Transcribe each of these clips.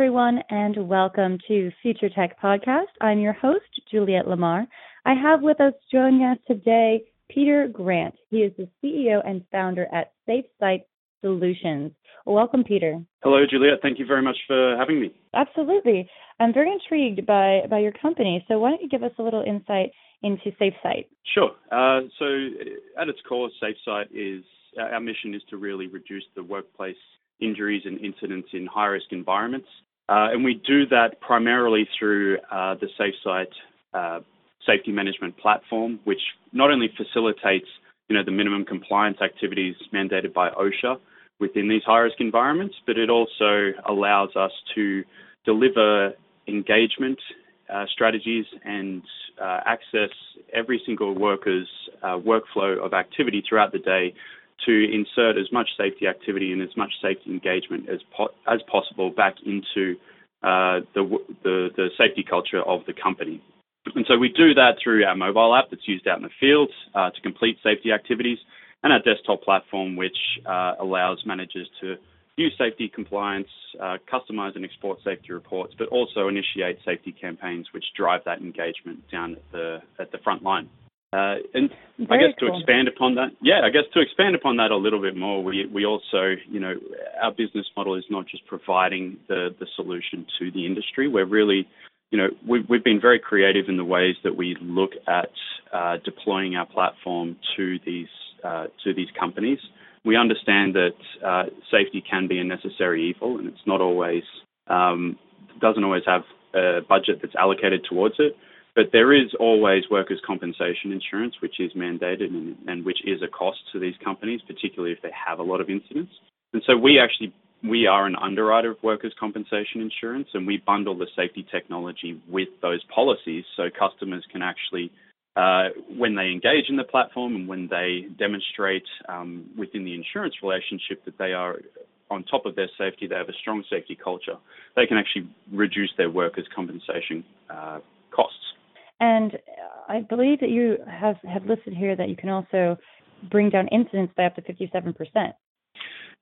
Everyone, and welcome to Future Tech Podcast. I'm your host, Juliet Lamar. I have with us joining us today Peter Grant. He is the CEO and founder at SafeSite Solutions. Welcome, Peter. Hello, Juliet. Thank you very much for having me. Absolutely. I'm very intrigued by, by your company. So, why don't you give us a little insight into SafeSite? Sure. Uh, so, at its core, SafeSite is our mission is to really reduce the workplace injuries and incidents in high risk environments. Uh, and we do that primarily through uh, the SafeSite uh, safety management platform, which not only facilitates you know, the minimum compliance activities mandated by OSHA within these high risk environments, but it also allows us to deliver engagement uh, strategies and uh, access every single worker's uh, workflow of activity throughout the day to insert as much safety activity and as much safety engagement as po- as possible back into uh, the, the, the safety culture of the company. And so we do that through our mobile app that's used out in the field uh, to complete safety activities, and our desktop platform, which uh, allows managers to view safety compliance, uh, customize and export safety reports, but also initiate safety campaigns which drive that engagement down at the at the front line. Uh, and Very I guess cool. to expand upon that, yeah, I guess to expand upon that a little bit more, we we also, you know, our business model is not just providing the the solution to the industry. We're really, you know, we've we've been very creative in the ways that we look at uh, deploying our platform to these uh, to these companies. We understand that uh, safety can be a necessary evil, and it's not always um, doesn't always have a budget that's allocated towards it. But there is always workers' compensation insurance, which is mandated and, and, which is a cost to these companies, particularly if they have a lot of incidents. And so we actually we are an underwriter of workers' compensation insurance, and we bundle the safety technology with those policies, so customers can actually, uh, when they engage in the platform and when they demonstrate um, within the insurance relationship that they are on top of their safety, they have a strong safety culture, they can actually reduce their workers' compensation uh, costs. And I believe that you have, have listed here that you can also bring down incidents by up to 57%.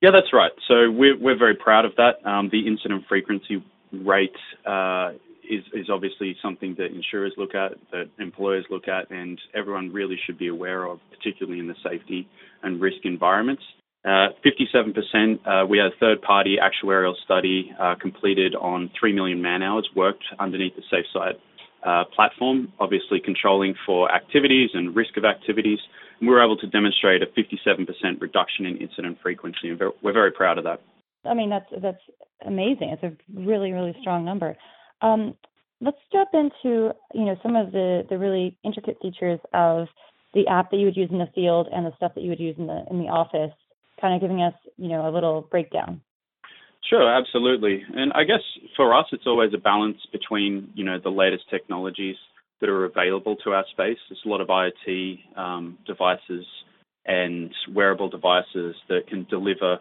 Yeah, that's right. So we're, we're very proud of that. Um, the incident frequency rate uh, is, is obviously something that insurers look at, that employers look at, and everyone really should be aware of, particularly in the safety and risk environments. Uh, 57%, uh, we had a third party actuarial study uh, completed on 3 million man hours worked underneath the SafeSite uh, platform, obviously controlling for activities and risk of activities. And we were able to demonstrate a 57% reduction in incident frequency, and we're very proud of that. I mean, that's that's amazing. It's a really really strong number. Um, let's jump into you know some of the the really intricate features of the app that you would use in the field and the stuff that you would use in the in the office. Kind of giving us you know a little breakdown. Sure, absolutely. And I guess for us, it's always a balance between, you know, the latest technologies that are available to our space. There's a lot of IoT um, devices and wearable devices that can deliver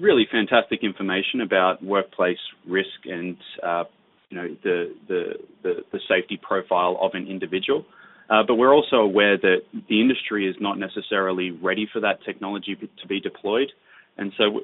really fantastic information about workplace risk and, uh, you know, the, the, the, the, safety profile of an individual. Uh, but we're also aware that the industry is not necessarily ready for that technology to be deployed. And so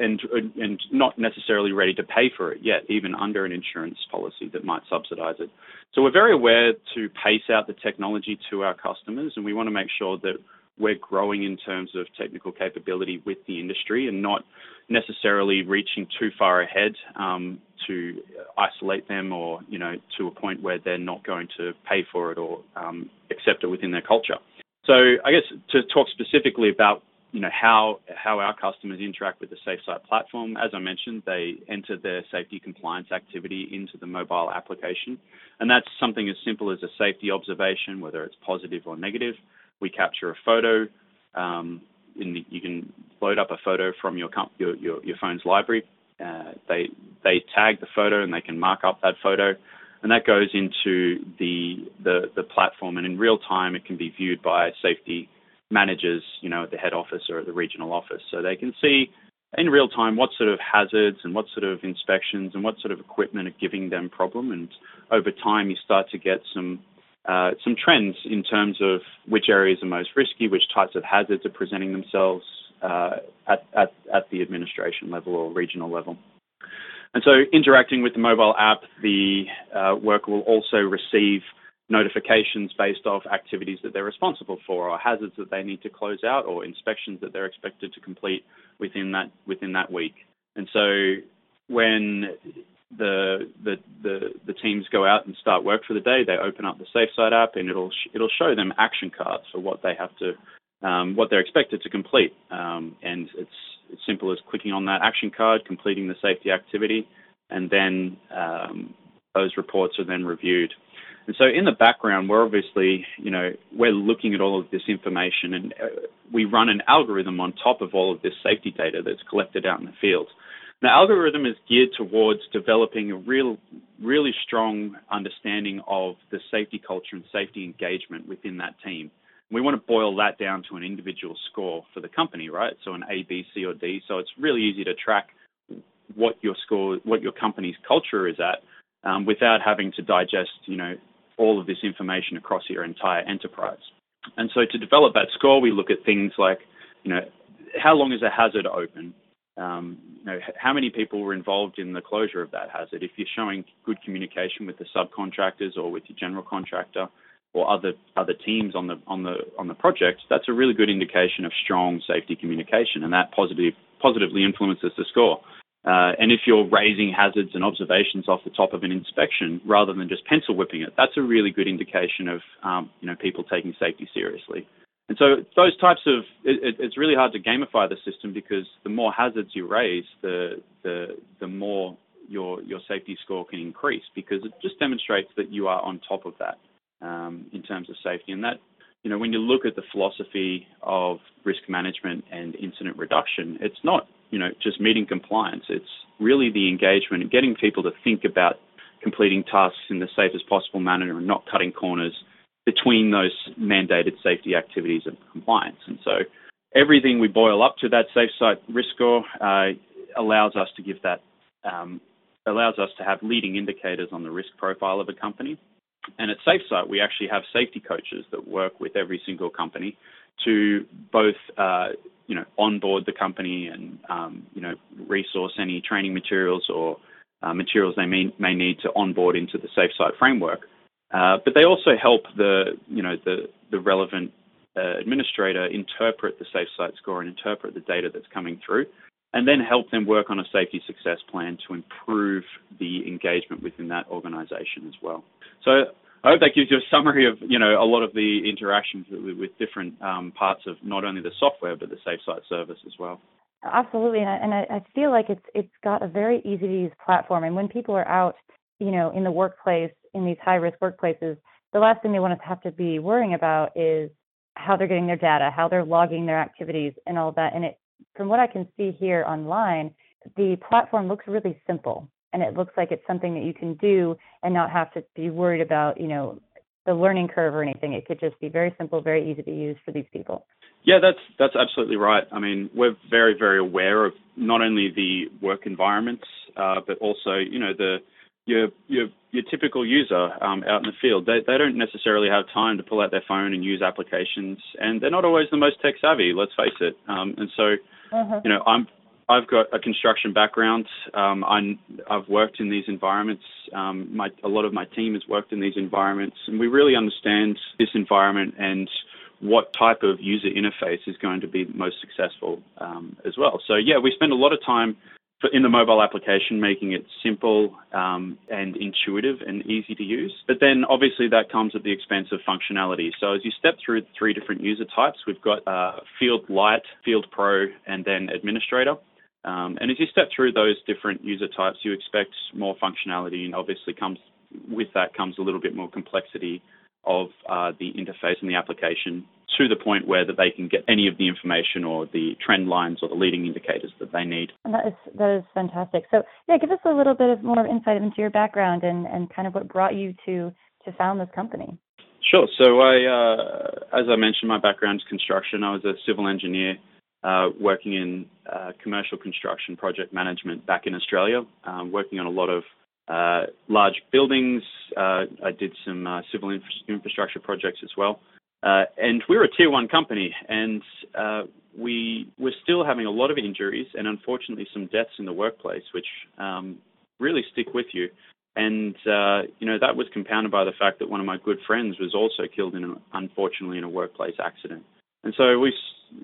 and and not necessarily ready to pay for it yet, even under an insurance policy that might subsidize it. So we're very aware to pace out the technology to our customers, and we want to make sure that we're growing in terms of technical capability with the industry and not necessarily reaching too far ahead um, to isolate them or you know to a point where they're not going to pay for it or um, accept it within their culture. So I guess to talk specifically about you know how how our customers interact with the SafeSite platform. As I mentioned, they enter their safety compliance activity into the mobile application, and that's something as simple as a safety observation, whether it's positive or negative. We capture a photo. Um, the, you can load up a photo from your your, your, your phone's library. Uh, they they tag the photo and they can mark up that photo, and that goes into the, the, the platform. And in real time, it can be viewed by safety managers, you know, at the head office or at the regional office, so they can see in real time what sort of hazards and what sort of inspections and what sort of equipment are giving them problem. And over time, you start to get some uh, some trends in terms of which areas are most risky, which types of hazards are presenting themselves uh, at, at, at the administration level or regional level. And so, interacting with the mobile app, the uh, worker will also receive notifications based off activities that they're responsible for, or hazards that they need to close out, or inspections that they're expected to complete within that within that week. And so, when the the the, the teams go out and start work for the day, they open up the SafeSite app, and it'll it'll show them action cards for what they have to um, what they're expected to complete. Um, and it's as simple as clicking on that action card, completing the safety activity, and then um, those reports are then reviewed. And so in the background, we're obviously, you know, we're looking at all of this information and uh, we run an algorithm on top of all of this safety data that's collected out in the field. The algorithm is geared towards developing a real, really strong understanding of the safety culture and safety engagement within that team. We want to boil that down to an individual score for the company, right? So an A, B, C, or D. So it's really easy to track what your score, what your company's culture is at, um, without having to digest, you know, all of this information across your entire enterprise. And so to develop that score, we look at things like, you know, how long is a hazard open? Um, you know, how many people were involved in the closure of that hazard? If you're showing good communication with the subcontractors or with your general contractor, or other other teams on the on the on the project, that's a really good indication of strong safety communication, and that positive positively influences the score. Uh, and if you're raising hazards and observations off the top of an inspection rather than just pencil whipping it, that's a really good indication of um, you know people taking safety seriously. And so those types of it, it's really hard to gamify the system because the more hazards you raise, the the the more your your safety score can increase because it just demonstrates that you are on top of that um, in terms of safety. And that, you know, when you look at the philosophy of risk management and incident reduction, it's not, you know, just meeting compliance. It's really the engagement and getting people to think about completing tasks in the safest possible manner and not cutting corners between those mandated safety activities of compliance. And so everything we boil up to that safe site risk score uh, allows us to give that um, allows us to have leading indicators on the risk profile of a company and at SafeSite, we actually have safety coaches that work with every single company to both, uh, you know, onboard the company and, um, you know, resource any training materials or uh, materials they may, may need to onboard into the SafeSite framework. Uh, but they also help the, you know, the, the relevant uh, administrator interpret the SafeSite score and interpret the data that's coming through and then help them work on a safety success plan to improve the engagement within that organization as well. So I hope that gives you a summary of you know a lot of the interactions with, with different um, parts of not only the software but the SafeSite service as well. Absolutely, and, I, and I, feel like it's it's got a very easy to use platform. And when people are out, you know, in the workplace in these high risk workplaces, the last thing they want to have to be worrying about is how they're getting their data, how they're logging their activities, and all that. And it, from what I can see here online, the platform looks really simple and it looks like it's something that you can do and not have to be worried about, you know, the learning curve or anything. It could just be very simple, very easy to use for these people. Yeah, that's that's absolutely right. I mean, we're very very aware of not only the work environments, uh, but also you know the your your your typical user um, out in the field. They they don't necessarily have time to pull out their phone and use applications, and they're not always the most tech savvy. Let's face it. Um, and so, uh-huh. you know, I'm I've got a construction background. Um, i have worked in these environments. Um, my, a lot of my team has worked in these environments, and we really understand this environment and what type of user interface is going to be most successful um, as well. So yeah, we spend a lot of time in the mobile application making it simple um, and intuitive and easy to use. But then obviously that comes at the expense of functionality. So as you step through the three different user types, we've got uh, Field Lite, Field Pro, and then Administrator. Um, and as you step through those different user types, you expect more functionality, and obviously comes with that comes a little bit more complexity of uh, the interface and the application to the point where that they can get any of the information or the trend lines or the leading indicators that they need. And that is that is fantastic. So yeah, give us a little bit of more insight into your background and, and kind of what brought you to to found this company. Sure. So I, uh, as I mentioned, my background is construction. I was a civil engineer uh, working in uh, commercial construction project management back in Australia, um, working on a lot of uh, large buildings. Uh, I did some uh, civil infra- infrastructure projects as well. and we're a tier one company, and we were still having a lot of injuries and unfortunately some deaths in the workplace, which um, really stick with you. And uh, you know that was compounded by the fact that one of my good friends was also killed in, an, unfortunately, in a workplace accident. And so we,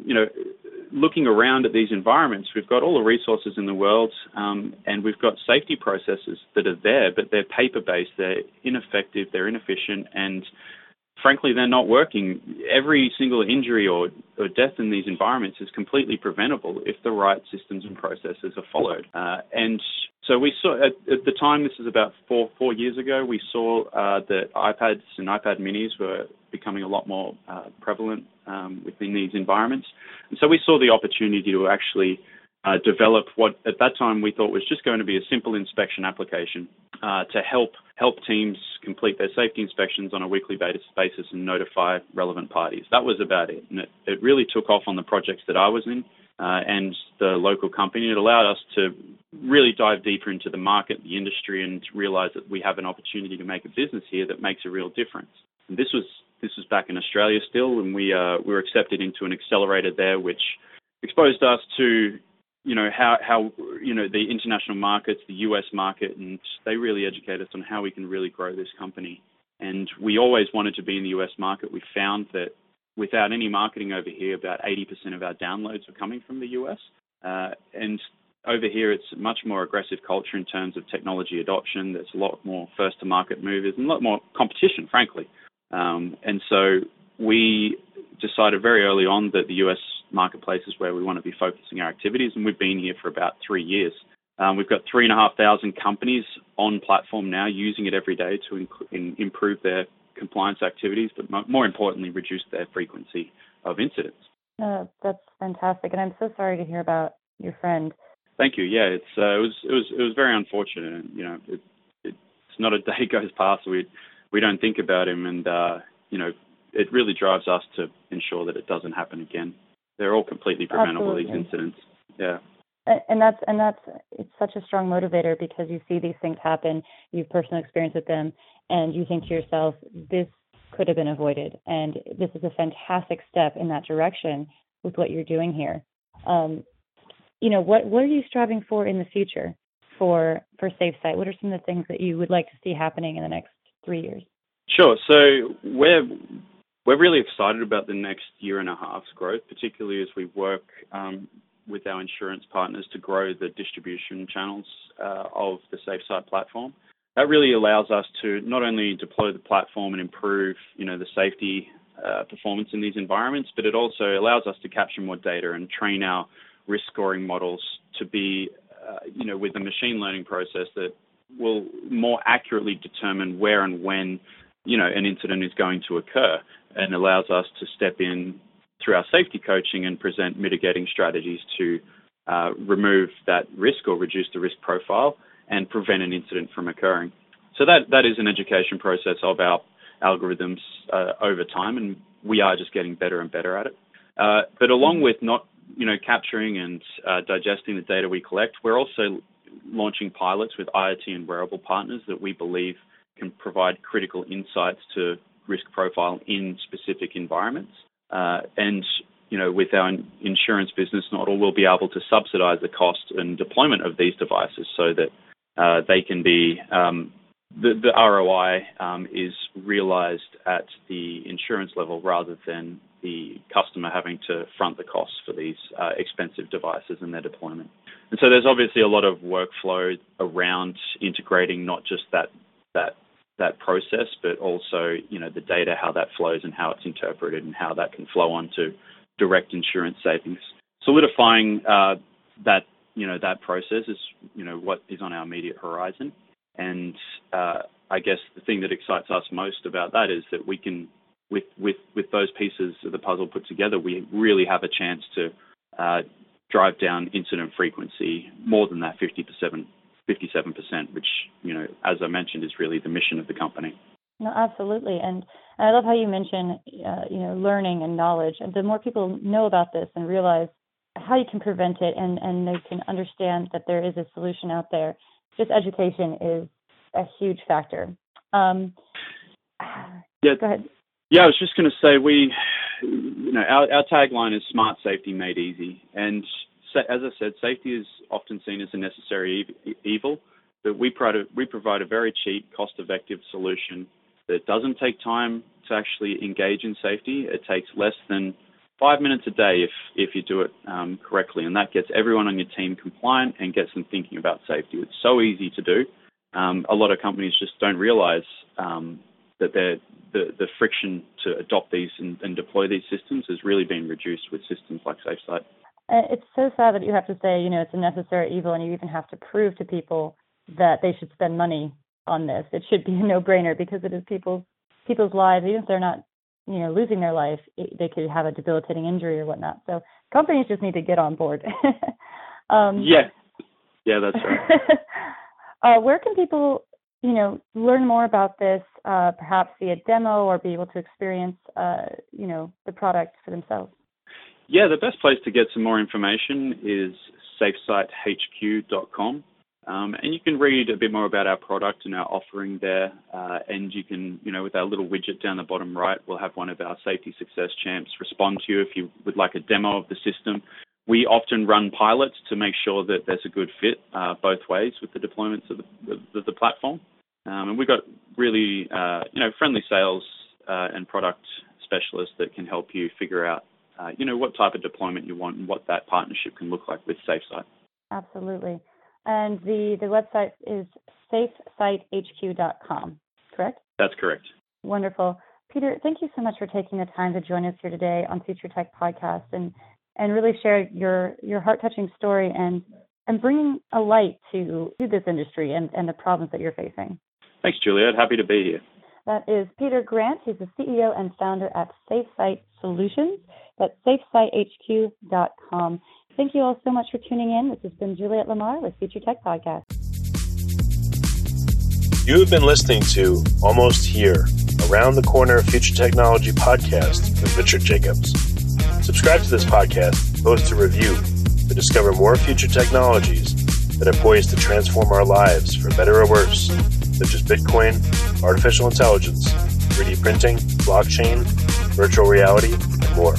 you know, looking around at these environments, we've got all the resources in the world, um, and we've got safety processes that are there, but they're paper-based, they're ineffective, they're inefficient, and frankly, they're not working. Every single injury or, or death in these environments is completely preventable if the right systems and processes are followed. Uh, and so we saw at, at, the time, this is about four four years ago, we saw uh, that iPads and iPad Minis were becoming a lot more uh, prevalent um, within these environments, and so we saw the opportunity to actually uh, develop what at that time we thought was just going to be a simple inspection application uh, to help help teams complete their safety inspections on a weekly basis and notify relevant parties. That was about it, and it, it really took off on the projects that I was in uh, and the local company. It allowed us to really dive deeper into the market, the industry, and realize that we have an opportunity to make a business here that makes a real difference. And this was this was back in Australia still, and we uh, we were accepted into an accelerator there, which exposed us to you know how how you know the international markets, the US market, and they really educate us on how we can really grow this company. And we always wanted to be in the US market. We found that without any marketing over here, about 80% of our downloads are coming from the US. Uh, and over here, it's a much more aggressive culture in terms of technology adoption. There's a lot more first to market movers and a lot more competition, frankly. Um, and so we decided very early on that the US marketplace is where we want to be focusing our activities, and we've been here for about three years. Um, we've got three and a half thousand companies on platform now using it every day to inc- in, improve their compliance activities, but mo- more importantly, reduce their frequency of incidents. Uh, that's fantastic, and I'm so sorry to hear about your friend. Thank you. Yeah, it's uh, it was it was it was very unfortunate, and you know, it, it, it's not a day goes past we we don't think about him, and uh, you know, it really drives us to ensure that it doesn't happen again. They're all completely preventable Absolutely. these incidents. Yeah. And that's and that's it's such a strong motivator because you see these things happen you've personal experience with them and you think to yourself this could have been avoided and this is a fantastic step in that direction with what you're doing here. Um, you know what what are you striving for in the future for for Safe SafeSite what are some of the things that you would like to see happening in the next three years? Sure. So we're we're really excited about the next year and a half's growth particularly as we work um, with our insurance partners to grow the distribution channels uh, of the SafeSite platform. That really allows us to not only deploy the platform and improve, you know, the safety uh, performance in these environments, but it also allows us to capture more data and train our risk scoring models to be, uh, you know, with a machine learning process that will more accurately determine where and when, you know, an incident is going to occur, and allows us to step in through our safety coaching and present mitigating strategies to uh, remove that risk or reduce the risk profile and prevent an incident from occurring. So that that is an education process of our algorithms uh, over time, and we are just getting better and better at it. Uh, but along with not you know capturing and uh, digesting the data we collect, we're also launching pilots with IoT and wearable partners that we believe can provide critical insights to risk profile in specific environments. Uh, and you know, with our insurance business model, we'll be able to subsidize the cost and deployment of these devices so that uh, they can be um, the, the, ROI um, is realized at the insurance level rather than the customer having to front the costs for these uh, expensive devices and their deployment. And so there's obviously a lot of workflow around integrating not just that that that process, but also you know the data, how that flows, and how it's interpreted, and how that can flow on to direct insurance savings. Solidifying uh, that you know that process is you know what is on our immediate horizon, and uh, I guess the thing that excites us most about that is that we can with with with those pieces of the puzzle put together, we really have a chance to uh, drive down incident frequency more than that 57 57%, which you know, as I mentioned, is really the mission of the company. No, absolutely, and, and I love how you mention uh, you know learning and knowledge. And the more people know about this and realize how you can prevent it, and and they can understand that there is a solution out there, just education is a huge factor. Um, yeah. Go ahead. Yeah, I was just going to say we, you know, our, our tagline is "Smart Safety Made Easy," and as I said, safety is often seen as a necessary evil, but we provide a, we provide a very cheap, cost-effective solution that doesn't take time to actually engage in safety. It takes less than five minutes a day if if you do it um, correctly, and that gets everyone on your team compliant and gets them thinking about safety. It's so easy to do. Um, a lot of companies just don't realize um, that the, the friction to adopt these and, and, deploy these systems has really been reduced with systems like SafeSite. It's so sad that you have to say, you know, it's a necessary evil, and you even have to prove to people that they should spend money on this. It should be a no-brainer because it is people's people's lives, even if they're not, you know, losing their life, it, they could have a debilitating injury or whatnot. So companies just need to get on board. um, yeah, yeah, that's right. uh, where can people you know, learn more about this, uh, perhaps see a demo or be able to experience, uh, you know, the product for themselves? Yeah, the best place to get some more information is safesitehq.com. Um, and you can read a bit more about our product and our offering there. Uh, and you can, you know, with our little widget down the bottom right, we'll have one of our safety success champs respond to you if you would like a demo of the system. We often run pilots to make sure that there's a good fit uh, both ways with the deployments of the, the, the platform. Um, and we've got really, uh, you know, friendly sales uh, and product specialists that can help you figure out, uh, you know, what type of deployment you want and what that partnership can look like with SafeSite. Absolutely. And the, the website is safesitehq.com, correct? That's correct. Wonderful. Peter, thank you so much for taking the time to join us here today on Future Tech Podcast and, and really share your, your heart touching story and, and bringing a light to, to this industry and, and the problems that you're facing. Thanks, Juliet. Happy to be here. That is Peter Grant. He's the CEO and founder at SafeSite Solutions. That's safesitehq.com. Thank you all so much for tuning in. This has been Juliet Lamar with Future Tech Podcast. You have been listening to Almost Here, Around the Corner Future Technology podcast with Richard Jacobs. Subscribe to this podcast, post a review to discover more future technologies that are poised to transform our lives for better or worse such as Bitcoin, artificial intelligence, 3D printing, blockchain, virtual reality, and more.